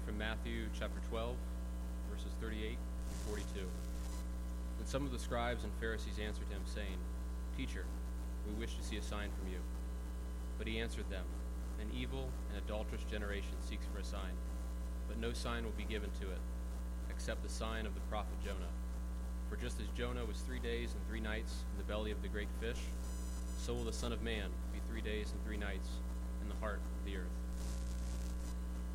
reading from Matthew chapter 12, verses 38 and 42. And some of the scribes and Pharisees answered him, saying, Teacher, we wish to see a sign from you. But he answered them, An evil and adulterous generation seeks for a sign, but no sign will be given to it, except the sign of the prophet Jonah. For just as Jonah was three days and three nights in the belly of the great fish, so will the Son of Man be three days and three nights in the heart of the earth.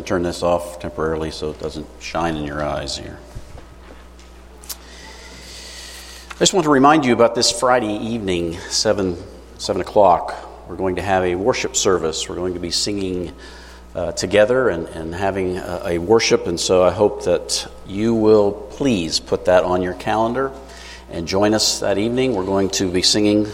Going to turn this off temporarily so it doesn't shine in your eyes here. I just want to remind you about this Friday evening, 7, 7 o'clock. We're going to have a worship service. We're going to be singing uh, together and, and having a, a worship, and so I hope that you will please put that on your calendar and join us that evening. We're going to be singing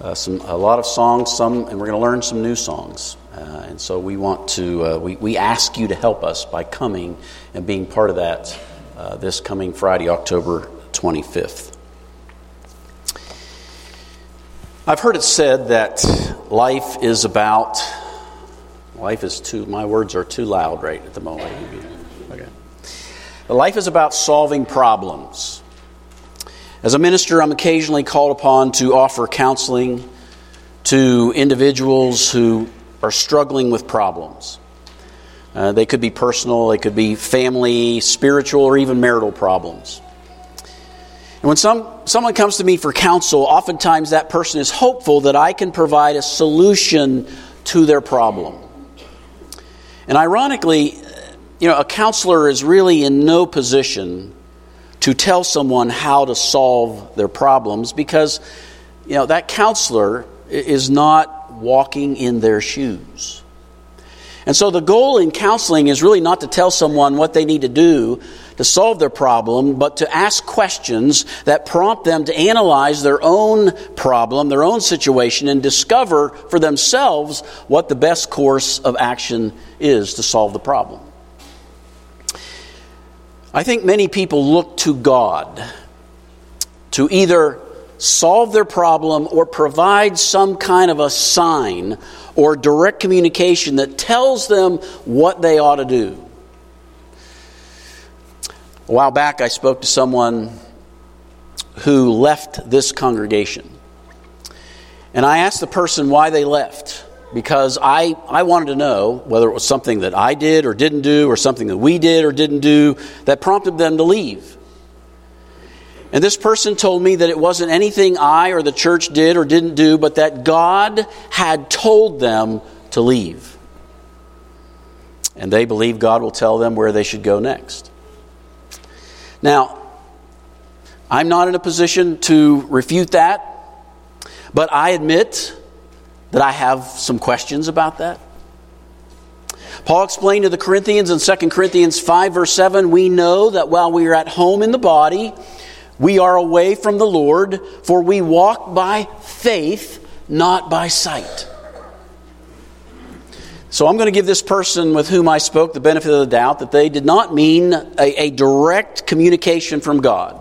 uh, some, a lot of songs, some, and we're going to learn some new songs. Uh, and so we want to, uh, we, we ask you to help us by coming and being part of that uh, this coming Friday, October 25th. I've heard it said that life is about, life is too, my words are too loud right at the moment. Okay. Life is about solving problems. As a minister, I'm occasionally called upon to offer counseling to individuals who are struggling with problems. Uh, they could be personal, they could be family, spiritual, or even marital problems. And when some, someone comes to me for counsel, oftentimes that person is hopeful that I can provide a solution to their problem. And ironically, you know, a counselor is really in no position to tell someone how to solve their problems because, you know, that counselor is not walking in their shoes. And so the goal in counseling is really not to tell someone what they need to do to solve their problem, but to ask questions that prompt them to analyze their own problem, their own situation, and discover for themselves what the best course of action is to solve the problem. I think many people look to God to either solve their problem or provide some kind of a sign or direct communication that tells them what they ought to do. A while back, I spoke to someone who left this congregation. And I asked the person why they left because I, I wanted to know whether it was something that I did or didn't do or something that we did or didn't do that prompted them to leave. And this person told me that it wasn't anything I or the church did or didn't do, but that God had told them to leave. And they believe God will tell them where they should go next. Now, I'm not in a position to refute that, but I admit that I have some questions about that. Paul explained to the Corinthians in 2 Corinthians 5, verse 7 we know that while we are at home in the body, we are away from the Lord, for we walk by faith, not by sight. So I'm going to give this person with whom I spoke the benefit of the doubt that they did not mean a, a direct communication from God.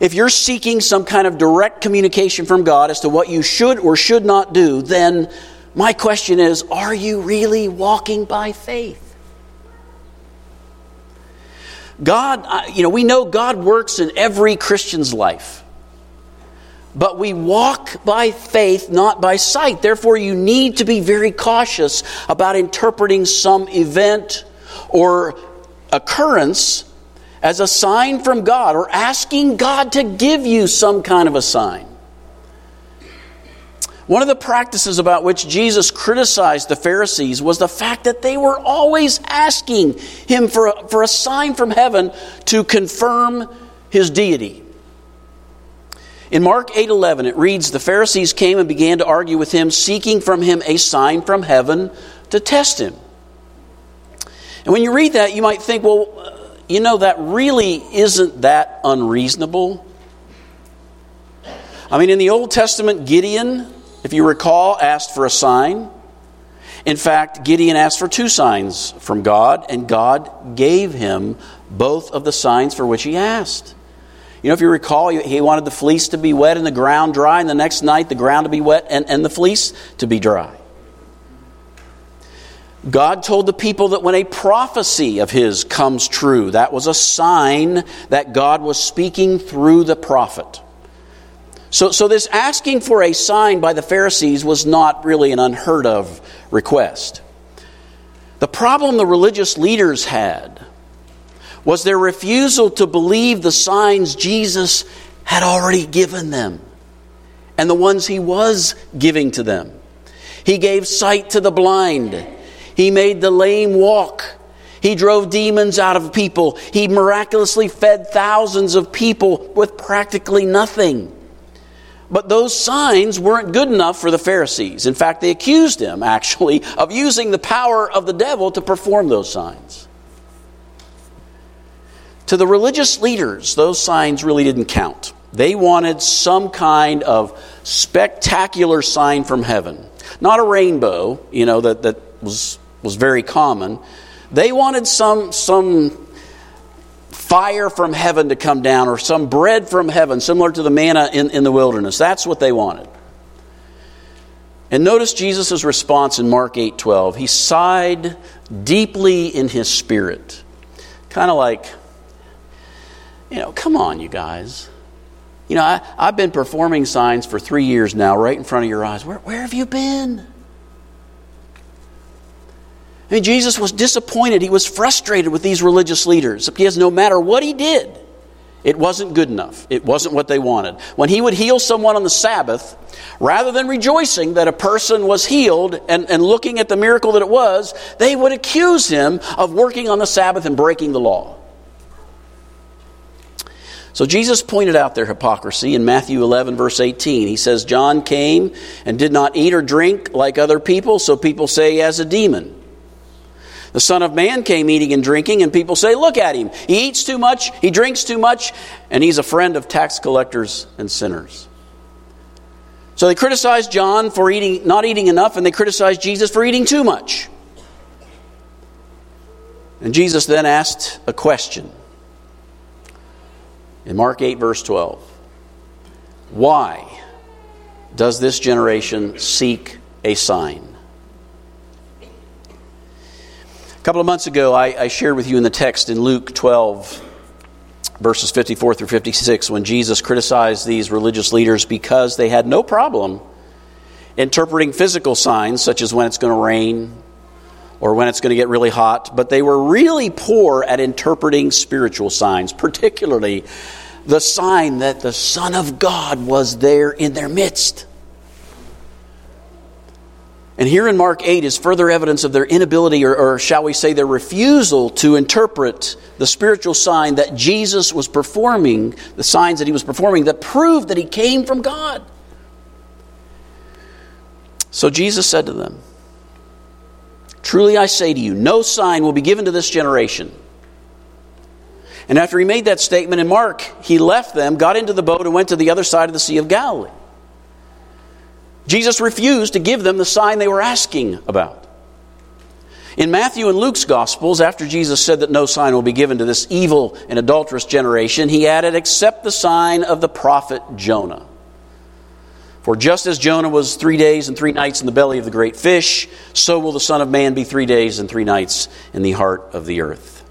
If you're seeking some kind of direct communication from God as to what you should or should not do, then my question is are you really walking by faith? God, you know, we know God works in every Christian's life. But we walk by faith, not by sight. Therefore, you need to be very cautious about interpreting some event or occurrence as a sign from God or asking God to give you some kind of a sign. One of the practices about which Jesus criticized the Pharisees was the fact that they were always asking him for a, for a sign from heaven to confirm his deity. In Mark 8:11 it reads the Pharisees came and began to argue with him seeking from him a sign from heaven to test him. And when you read that you might think well you know that really isn't that unreasonable. I mean in the Old Testament Gideon if you recall, asked for a sign. In fact, Gideon asked for two signs from God, and God gave him both of the signs for which he asked. You know, if you recall, he wanted the fleece to be wet and the ground dry, and the next night the ground to be wet and, and the fleece to be dry. God told the people that when a prophecy of his comes true, that was a sign that God was speaking through the prophet. So, so this asking for a sign by the Pharisees was not really an unheard of request. The problem the religious leaders had was their refusal to believe the signs Jesus had already given them and the ones he was giving to them. He gave sight to the blind, he made the lame walk. He drove demons out of people. He miraculously fed thousands of people with practically nothing. But those signs weren't good enough for the Pharisees. In fact, they accused him, actually, of using the power of the devil to perform those signs. To the religious leaders, those signs really didn't count. They wanted some kind of spectacular sign from heaven. Not a rainbow, you know, that, that was, was very common. They wanted some, some fire from heaven to come down or some bread from heaven, similar to the manna in, in the wilderness. That's what they wanted. And notice Jesus' response in Mark 8 12. He sighed deeply in his spirit. Kind of like, you know, come on, you guys. You know, I, I've been performing signs for three years now, right in front of your eyes. Where, where have you been? I mean, Jesus was disappointed. He was frustrated with these religious leaders because no matter what he did, it wasn't good enough. It wasn't what they wanted. When he would heal someone on the Sabbath, rather than rejoicing that a person was healed and, and looking at the miracle that it was, they would accuse him of working on the Sabbath and breaking the law. So Jesus pointed out their hypocrisy in Matthew 11, verse 18. He says, John came and did not eat or drink like other people, so people say he has a demon. The Son of Man came eating and drinking, and people say, Look at him. He eats too much, he drinks too much, and he's a friend of tax collectors and sinners. So they criticize John for eating, not eating enough, and they criticize Jesus for eating too much. And Jesus then asked a question in Mark 8, verse 12 Why does this generation seek a sign? A couple of months ago, I, I, shared with you in the text in Luke 12, verses 54 through 56, when Jesus criticized these religious leaders because they had no problem interpreting physical signs, such as when it's going to rain or when it's going to get really hot, but they were really poor at interpreting spiritual signs, particularly the sign that the Son of God was there in their midst. And here in Mark 8 is further evidence of their inability, or, or, shall we say, their refusal to interpret the spiritual sign that Jesus was performing, the signs that he was performing that proved that he came from God. So Jesus said to them, Truly I say to you, no sign will be given to this generation. And after he made that statement in Mark, he left them, got into the boat, and went to the other side of the Sea of Galilee. Jesus refused to give them the sign they were asking about. In Matthew and Luke's Gospels, after Jesus said that no sign will be given to this evil and adulterous generation, he added, except the sign of the prophet Jonah. For just as Jonah was three days and three nights in the belly of the great fish, so will the Son of Man be three days and three nights in the heart of the earth.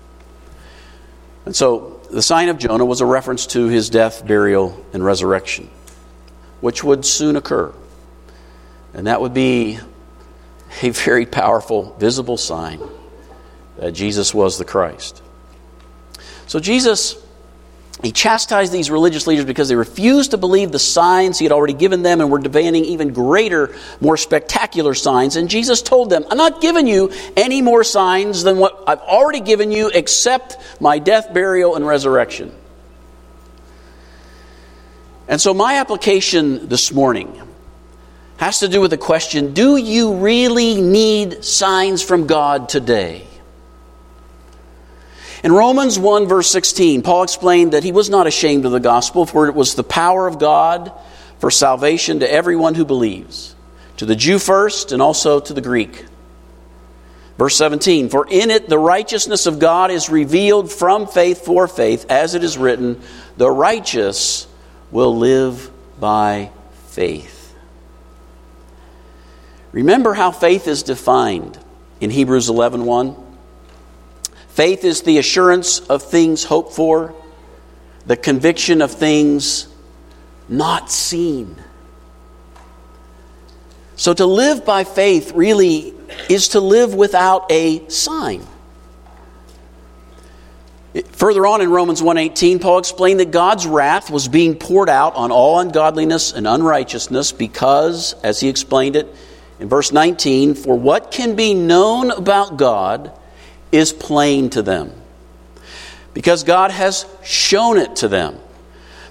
And so the sign of Jonah was a reference to his death, burial, and resurrection, which would soon occur. And that would be a very powerful, visible sign that Jesus was the Christ. So Jesus He chastised these religious leaders because they refused to believe the signs he had already given them and were demanding even greater, more spectacular signs. And Jesus told them, I'm not giving you any more signs than what I've already given you except my death, burial, and resurrection. And so, my application this morning has to do with the question Do you really need signs from God today? In Romans 1, verse 16, Paul explained that he was not ashamed of the gospel, for it was the power of God for salvation to everyone who believes, to the Jew first and also to the Greek. Verse 17, for in it the righteousness of God is revealed from faith for faith, as it is written, the righteous will live by faith. Remember how faith is defined in Hebrews 11 1? Faith is the assurance of things hoped for, the conviction of things not seen. So to live by faith really is to live without a sign. Further on in Romans 1:18, Paul explained that God's wrath was being poured out on all ungodliness and unrighteousness because, as he explained it in verse 19, for what can be known about God is plain to them because God has shown it to them.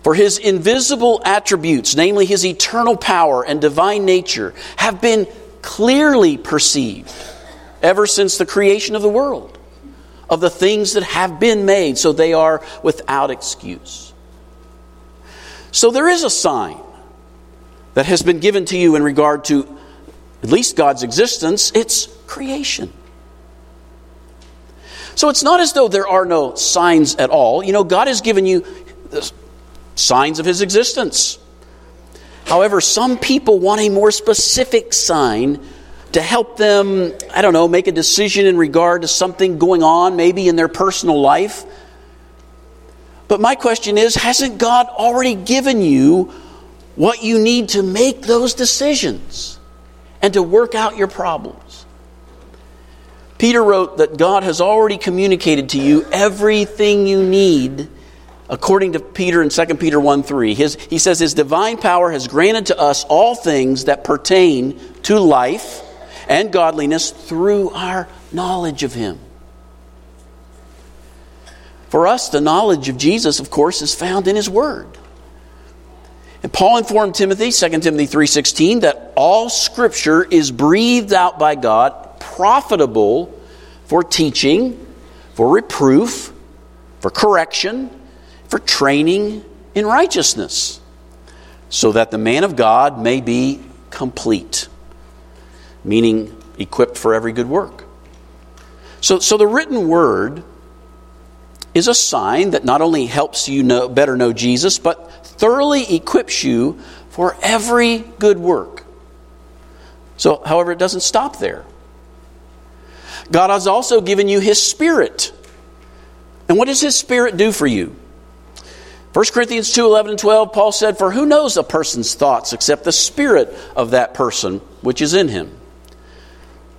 For his invisible attributes, namely his eternal power and divine nature, have been clearly perceived ever since the creation of the world, of the things that have been made, so they are without excuse. So there is a sign that has been given to you in regard to at least God's existence it's creation. So it's not as though there are no signs at all. You know, God has given you signs of His existence. However, some people want a more specific sign to help them, I don't know, make a decision in regard to something going on, maybe in their personal life. But my question is hasn't God already given you what you need to make those decisions and to work out your problems? Peter wrote that God has already communicated to you everything you need according to Peter in 2 Peter 1 3. His, he says, His divine power has granted to us all things that pertain to life and godliness through our knowledge of Him. For us, the knowledge of Jesus, of course, is found in His Word. And Paul informed Timothy, 2 Timothy 3:16, that all scripture is breathed out by God profitable for teaching, for reproof, for correction, for training in righteousness, so that the man of God may be complete, meaning equipped for every good work. So, so the written word is a sign that not only helps you know, better know Jesus, but thoroughly equips you for every good work. So, however, it doesn't stop there. God has also given you His Spirit. And what does His Spirit do for you? 1 Corinthians 2 11 and 12, Paul said, For who knows a person's thoughts except the Spirit of that person which is in him?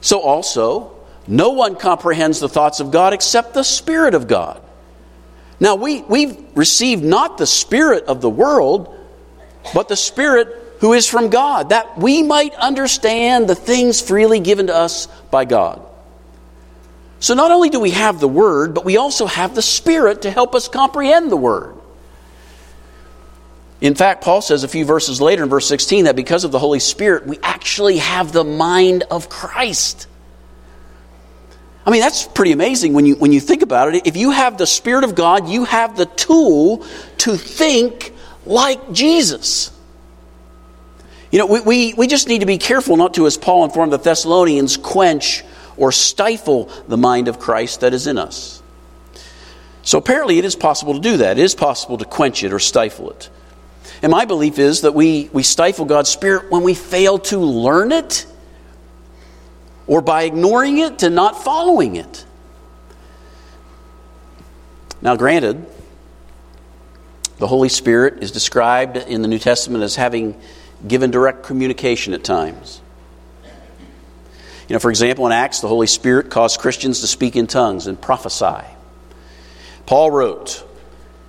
So also, no one comprehends the thoughts of God except the Spirit of God. Now, we, we've received not the Spirit of the world, but the Spirit who is from God, that we might understand the things freely given to us by God. So not only do we have the Word, but we also have the Spirit to help us comprehend the Word. In fact, Paul says a few verses later in verse 16 that because of the Holy Spirit, we actually have the mind of Christ. I mean, that's pretty amazing when you, when you think about it. If you have the Spirit of God, you have the tool to think like Jesus. You know, we, we, we just need to be careful not to, as Paul informed the Thessalonians, quench or stifle the mind of Christ that is in us. So apparently, it is possible to do that. It is possible to quench it or stifle it. And my belief is that we, we stifle God's Spirit when we fail to learn it or by ignoring it and not following it. Now, granted, the Holy Spirit is described in the New Testament as having given direct communication at times. You know, for example, in Acts, the Holy Spirit caused Christians to speak in tongues and prophesy. Paul wrote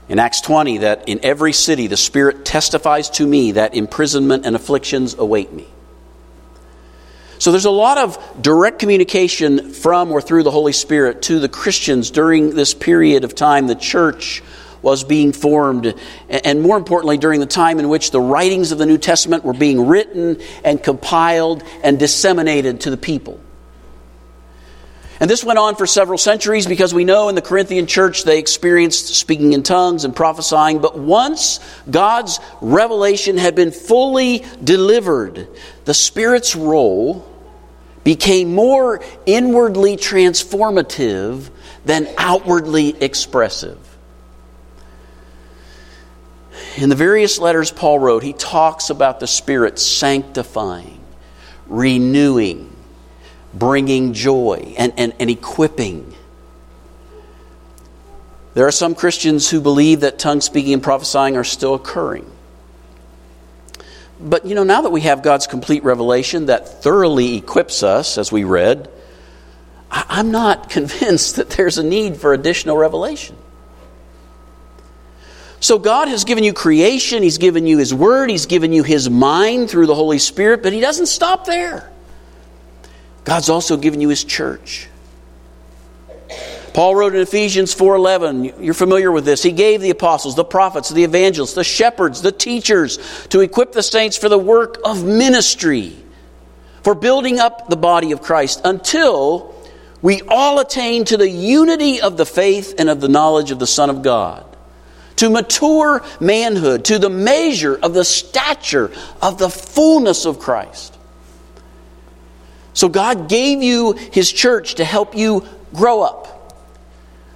In Acts 20, that in every city the Spirit testifies to me that imprisonment and afflictions await me. So there's a lot of direct communication from or through the Holy Spirit to the Christians during this period of time the church was being formed, and more importantly, during the time in which the writings of the New Testament were being written and compiled and disseminated to the people. And this went on for several centuries because we know in the Corinthian church they experienced speaking in tongues and prophesying. But once God's revelation had been fully delivered, the Spirit's role became more inwardly transformative than outwardly expressive. In the various letters Paul wrote, he talks about the Spirit sanctifying, renewing, bringing joy, and, and, and equipping. There are some Christians who believe that tongue speaking and prophesying are still occurring. But you know, now that we have God's complete revelation that thoroughly equips us, as we read, I'm not convinced that there's a need for additional revelation. So, God has given you creation, He's given you His Word, He's given you His mind through the Holy Spirit, but He doesn't stop there. God's also given you His church. Paul wrote in Ephesians 4:11, you're familiar with this. He gave the apostles, the prophets, the evangelists, the shepherds, the teachers to equip the saints for the work of ministry, for building up the body of Christ until we all attain to the unity of the faith and of the knowledge of the Son of God to mature manhood, to the measure of the stature of the fullness of Christ. So God gave you His church to help you grow up,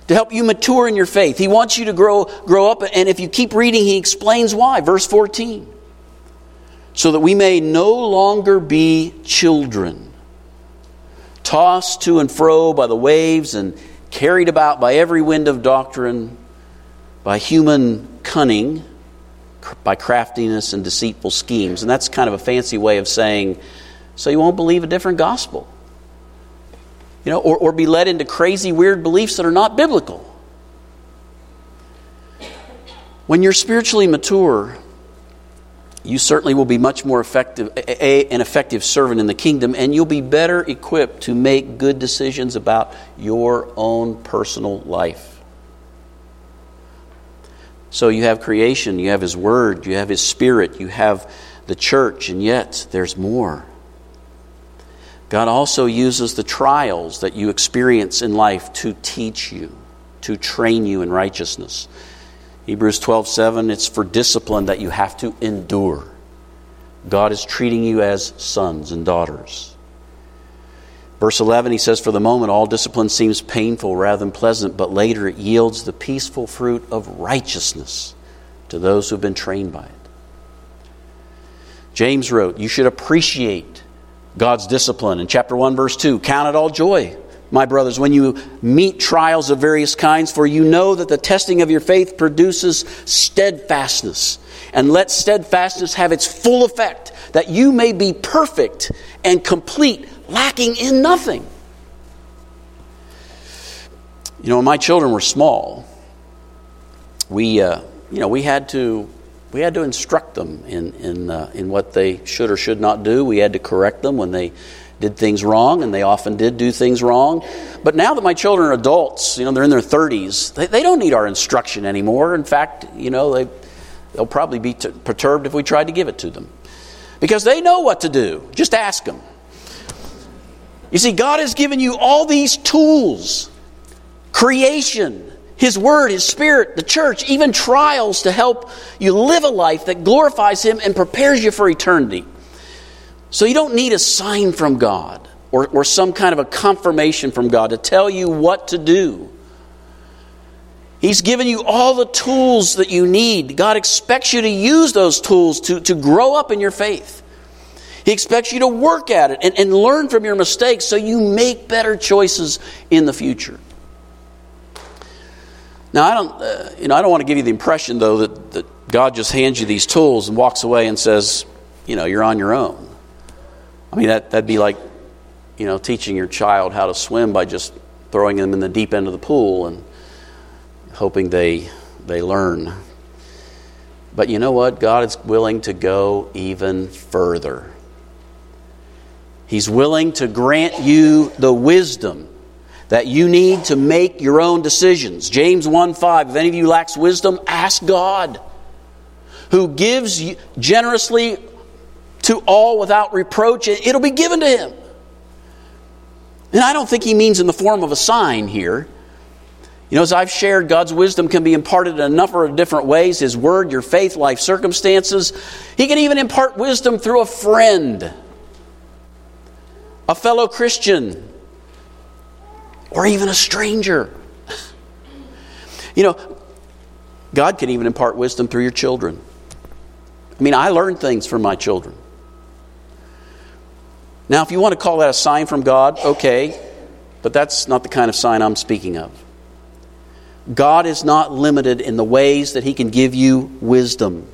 to help you mature in your faith. He wants you to grow, grow up, and if you keep reading, He explains why. Verse 14. So that we may no longer be children, tossed to and fro by the waves and carried about by every wind of doctrine by human cunning, by craftiness and deceitful schemes. And that's kind of a fancy way of saying, so you won't believe a different gospel. You know, or, or be led into crazy, weird beliefs that are not biblical. When you're spiritually mature, you certainly will be much more effective, a, an effective servant in the kingdom, and you'll be better equipped to make good decisions about your own personal life. So you have creation, you have His Word, you have His Spirit, you have the church, and yet there's more. God also uses the trials that you experience in life to teach you, to train you in righteousness. Hebrews 12 7, it's for discipline that you have to endure. God is treating you as sons and daughters. Verse 11, he says, For the moment, all discipline seems painful rather than pleasant, but later it yields the peaceful fruit of righteousness to those who've been trained by it. James wrote, You should appreciate God's discipline. In chapter 1, verse 2, count it all joy, my brothers, when you meet trials of various kinds, for you know that the testing of your faith produces steadfastness. And let steadfastness have its full effect, that you may be perfect and complete lacking in nothing. You know, when my children were small, we, uh, you know, we had to, we had to instruct them in, in, uh, in what they should or should not do. We had to correct them when they did things wrong, and they often did do things wrong. But now that my children are adults, you know, they're in their 30s, they, they don't need our instruction anymore. In fact, you know, they, they'll probably be t- perturbed if we tried to give it to them. Because they know what to do. Just ask them. You see, God has given you all these tools creation, His Word, His Spirit, the church, even trials to help you live a life that glorifies Him and prepares you for eternity. So you don't need a sign from God or, or some kind of a confirmation from God to tell you what to do. He's given you all the tools that you need. God expects you to use those tools to, to grow up in your faith. He expects you to work at it and, and learn from your mistakes so you make better choices in the future. Now, I don't, uh, you know, I don't want to give you the impression, though, that, that God just hands you these tools and walks away and says, you know, you're on your own. I mean, that, that'd be like, you know, teaching your child how to swim by just throwing them in the deep end of the pool and hoping they they learn. But you know what? God is willing to go even further. He's willing to grant you the wisdom that you need to make your own decisions. James 1 5, if any of you lacks wisdom, ask God, who gives generously to all without reproach, it'll be given to him. And I don't think he means in the form of a sign here. You know, as I've shared, God's wisdom can be imparted in a number of different ways His word, your faith, life circumstances. He can even impart wisdom through a friend, a fellow Christian, or even a stranger. You know, God can even impart wisdom through your children. I mean, I learn things from my children. Now, if you want to call that a sign from God, okay, but that's not the kind of sign I'm speaking of. God is not limited in the ways that He can give you wisdom.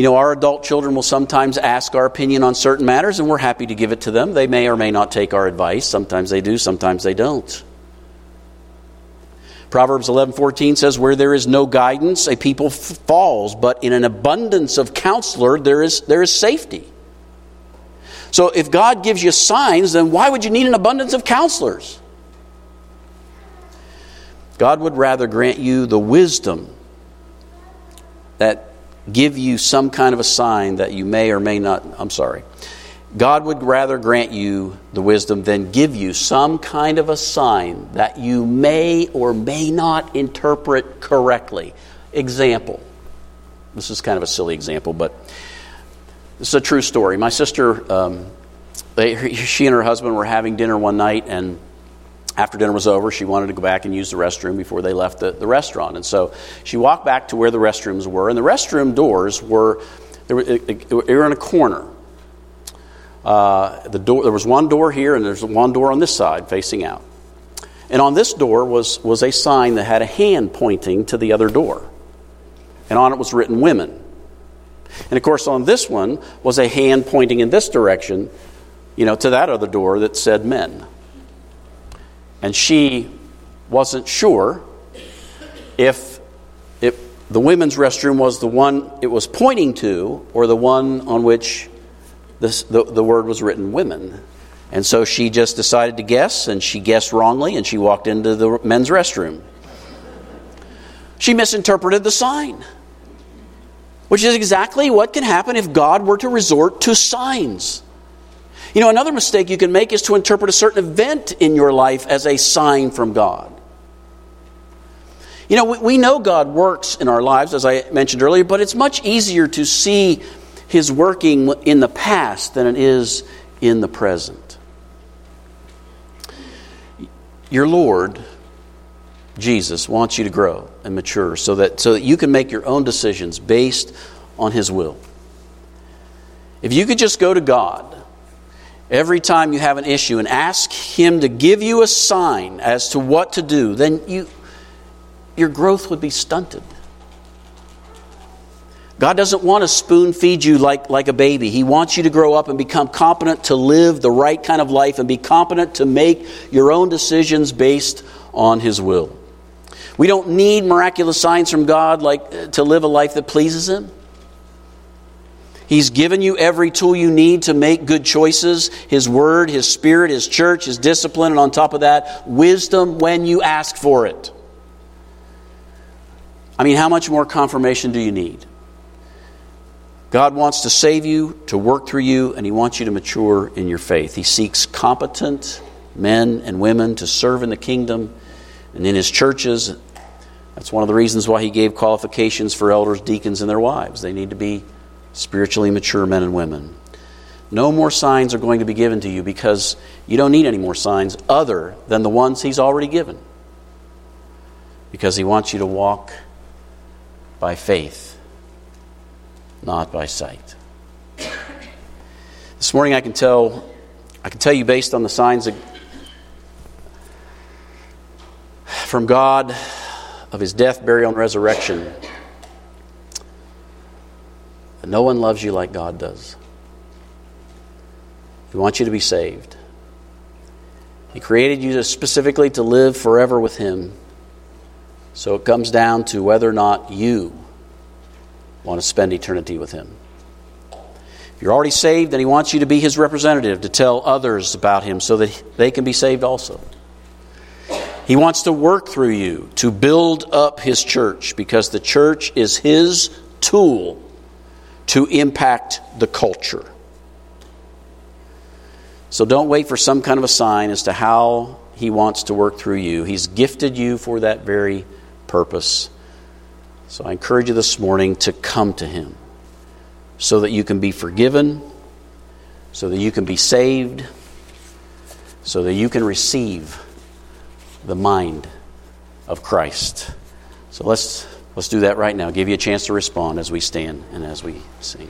You know, our adult children will sometimes ask our opinion on certain matters, and we're happy to give it to them. They may or may not take our advice. Sometimes they do, sometimes they don't. Proverbs 11:14 says where there is no guidance a people f- falls but in an abundance of counselor there is there is safety. So if God gives you signs then why would you need an abundance of counselors? God would rather grant you the wisdom that give you some kind of a sign that you may or may not, I'm sorry. God would rather grant you the wisdom than give you some kind of a sign that you may or may not interpret correctly. Example. This is kind of a silly example, but this is a true story. My sister, um, they, she and her husband were having dinner one night, and after dinner was over, she wanted to go back and use the restroom before they left the, the restaurant. And so she walked back to where the restrooms were, and the restroom doors were, they were, they were in a corner. Uh, the door, there was one door here, and there's one door on this side facing out. And on this door was, was a sign that had a hand pointing to the other door. And on it was written women. And of course, on this one was a hand pointing in this direction, you know, to that other door that said men and she wasn't sure if, if the women's restroom was the one it was pointing to or the one on which this, the, the word was written women. And so she just decided to guess, and she guessed wrongly, and she walked into the men's restroom. She misinterpreted the sign, which is exactly what can happen if God were to resort to signs. You know, another mistake you can make is to interpret a certain event in your life as a sign from God. You know, we, we know God works in our lives, as I mentioned earlier, but it's much easier to see His working in the past than it is in the present. Your Lord, Jesus, wants you to grow and mature so that, so that you can make your own decisions based on His will. If you could just go to God every time you have an issue and ask Him to give you a sign as to what to do, then you, your growth would be stunted. God doesn't want to spoon feed you like, like a baby. He wants you to grow up and become competent to live the right kind of life and be competent to make your own decisions based on His will. We don't need miraculous signs from God like to live a life that pleases Him. He's given you every tool you need to make good choices His Word, His Spirit, His church, His discipline, and on top of that, wisdom when you ask for it. I mean, how much more confirmation do you need? God wants to save you, to work through you, and He wants you to mature in your faith. He seeks competent men and women to serve in the kingdom and in His churches. That's one of the reasons why He gave qualifications for elders, deacons, and their wives. They need to be spiritually mature men and women. No more signs are going to be given to you because you don't need any more signs other than the ones He's already given. Because He wants you to walk by faith, not by sight. This morning I can tell I can tell you based on the signs from God of his death, burial, and resurrection no one loves you like God does. He wants you to be saved. He created you specifically to live forever with Him. So it comes down to whether or not you want to spend eternity with Him. If you're already saved, then He wants you to be His representative, to tell others about Him so that they can be saved also. He wants to work through you to build up His church because the church is His tool to impact the culture. So don't wait for some kind of a sign as to how He wants to work through you. He's gifted you for that very purpose. So I encourage you this morning to come to Him so that you can be forgiven, so that you can be saved, so that you can receive the mind of Christ. So let's let's do that right now. Give you a chance to respond as we stand and as we sing.